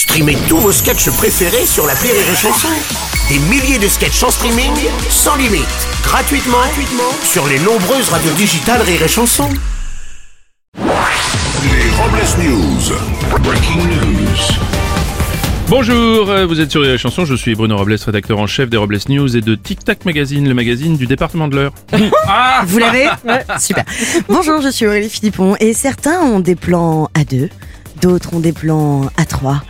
Streamez tous vos sketchs préférés sur la Rire et Chanson. Des milliers de sketchs en streaming, sans limite, gratuitement, gratuitement sur les nombreuses radios digitales Rire et Chanson. Les Robles News. Breaking news. Bonjour, euh, vous êtes sur les chansons, je suis Bruno Robles, rédacteur en chef des Robles News et de Tic Tac Magazine, le magazine du département de l'Eure. Vous l'avez Ouais, Super. Bonjour, je suis Aurélie Philippon et certains ont des plans à deux, d'autres ont des plans à trois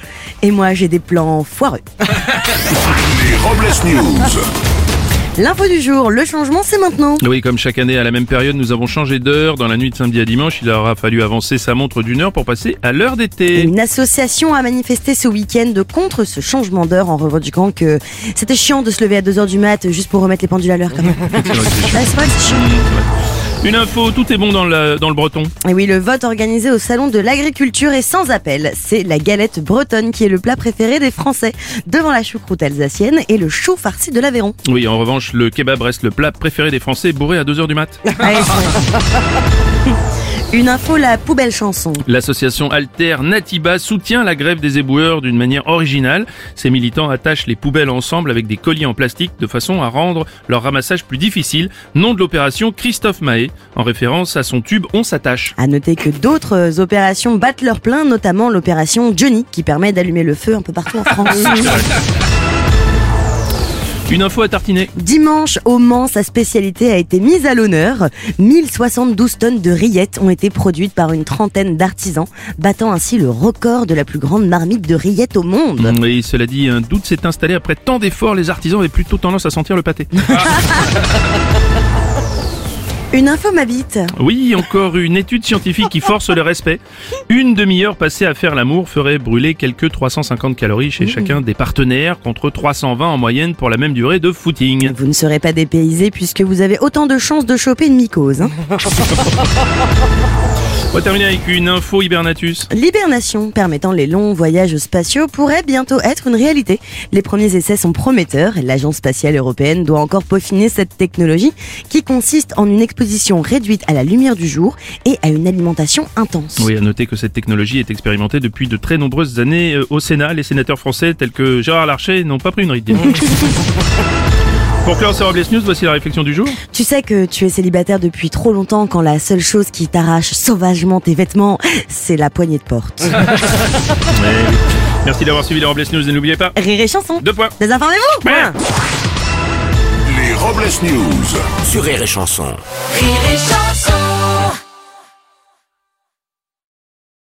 et moi j'ai des plans foireux. Les Robles News. L'info du jour, le changement c'est maintenant. Oui, comme chaque année à la même période, nous avons changé d'heure. Dans la nuit de samedi à dimanche, il aura fallu avancer sa montre d'une heure pour passer à l'heure d'été. Une association a manifesté ce week-end contre ce changement d'heure en revendiquant que c'était chiant de se lever à 2h du mat juste pour remettre les pendules à l'heure quand même. C'est Une info, tout est bon dans le, dans le breton. Et oui, le vote organisé au Salon de l'Agriculture est sans appel. C'est la galette bretonne qui est le plat préféré des Français, devant la choucroute alsacienne et le chou farci de l'Aveyron. Oui, en revanche, le kebab reste le plat préféré des Français, bourré à 2h du mat. Allez, Une info, la poubelle chanson. L'association Alter Natiba soutient la grève des éboueurs d'une manière originale. Ces militants attachent les poubelles ensemble avec des colliers en plastique de façon à rendre leur ramassage plus difficile. Nom de l'opération Christophe Mahé, en référence à son tube On s'attache. À noter que d'autres opérations battent leur plein, notamment l'opération Johnny, qui permet d'allumer le feu un peu partout en France. Une info à tartiner. Dimanche, au Mans, sa spécialité a été mise à l'honneur. 1072 tonnes de rillettes ont été produites par une trentaine d'artisans, battant ainsi le record de la plus grande marmite de rillettes au monde. Oui, cela dit, un doute s'est installé après tant d'efforts, les artisans avaient plutôt tendance à sentir le pâté. Une info m'habite. Oui, encore une étude scientifique qui force le respect. Une demi-heure passée à faire l'amour ferait brûler quelques 350 calories chez chacun des partenaires, contre 320 en moyenne pour la même durée de footing. Vous ne serez pas dépaysé puisque vous avez autant de chances de choper une mycose. hein. On va terminer avec une info hibernatus. L'hibernation permettant les longs voyages spatiaux pourrait bientôt être une réalité. Les premiers essais sont prometteurs et l'Agence spatiale européenne doit encore peaufiner cette technologie qui consiste en une exposition réduite à la lumière du jour et à une alimentation intense. Oui, à noter que cette technologie est expérimentée depuis de très nombreuses années euh, au Sénat. Les sénateurs français tels que Gérard Larcher n'ont pas pris une ride. Pour clore ces Robles News, voici la réflexion du jour. Tu sais que tu es célibataire depuis trop longtemps quand la seule chose qui t'arrache sauvagement tes vêtements, c'est la poignée de porte. Ouais. Merci d'avoir suivi les Robles News et n'oubliez pas, Rire et chanson. deux points. Désinformez-vous. Point. Les Robles News. Sur Rire et Chanson. Rire et chanson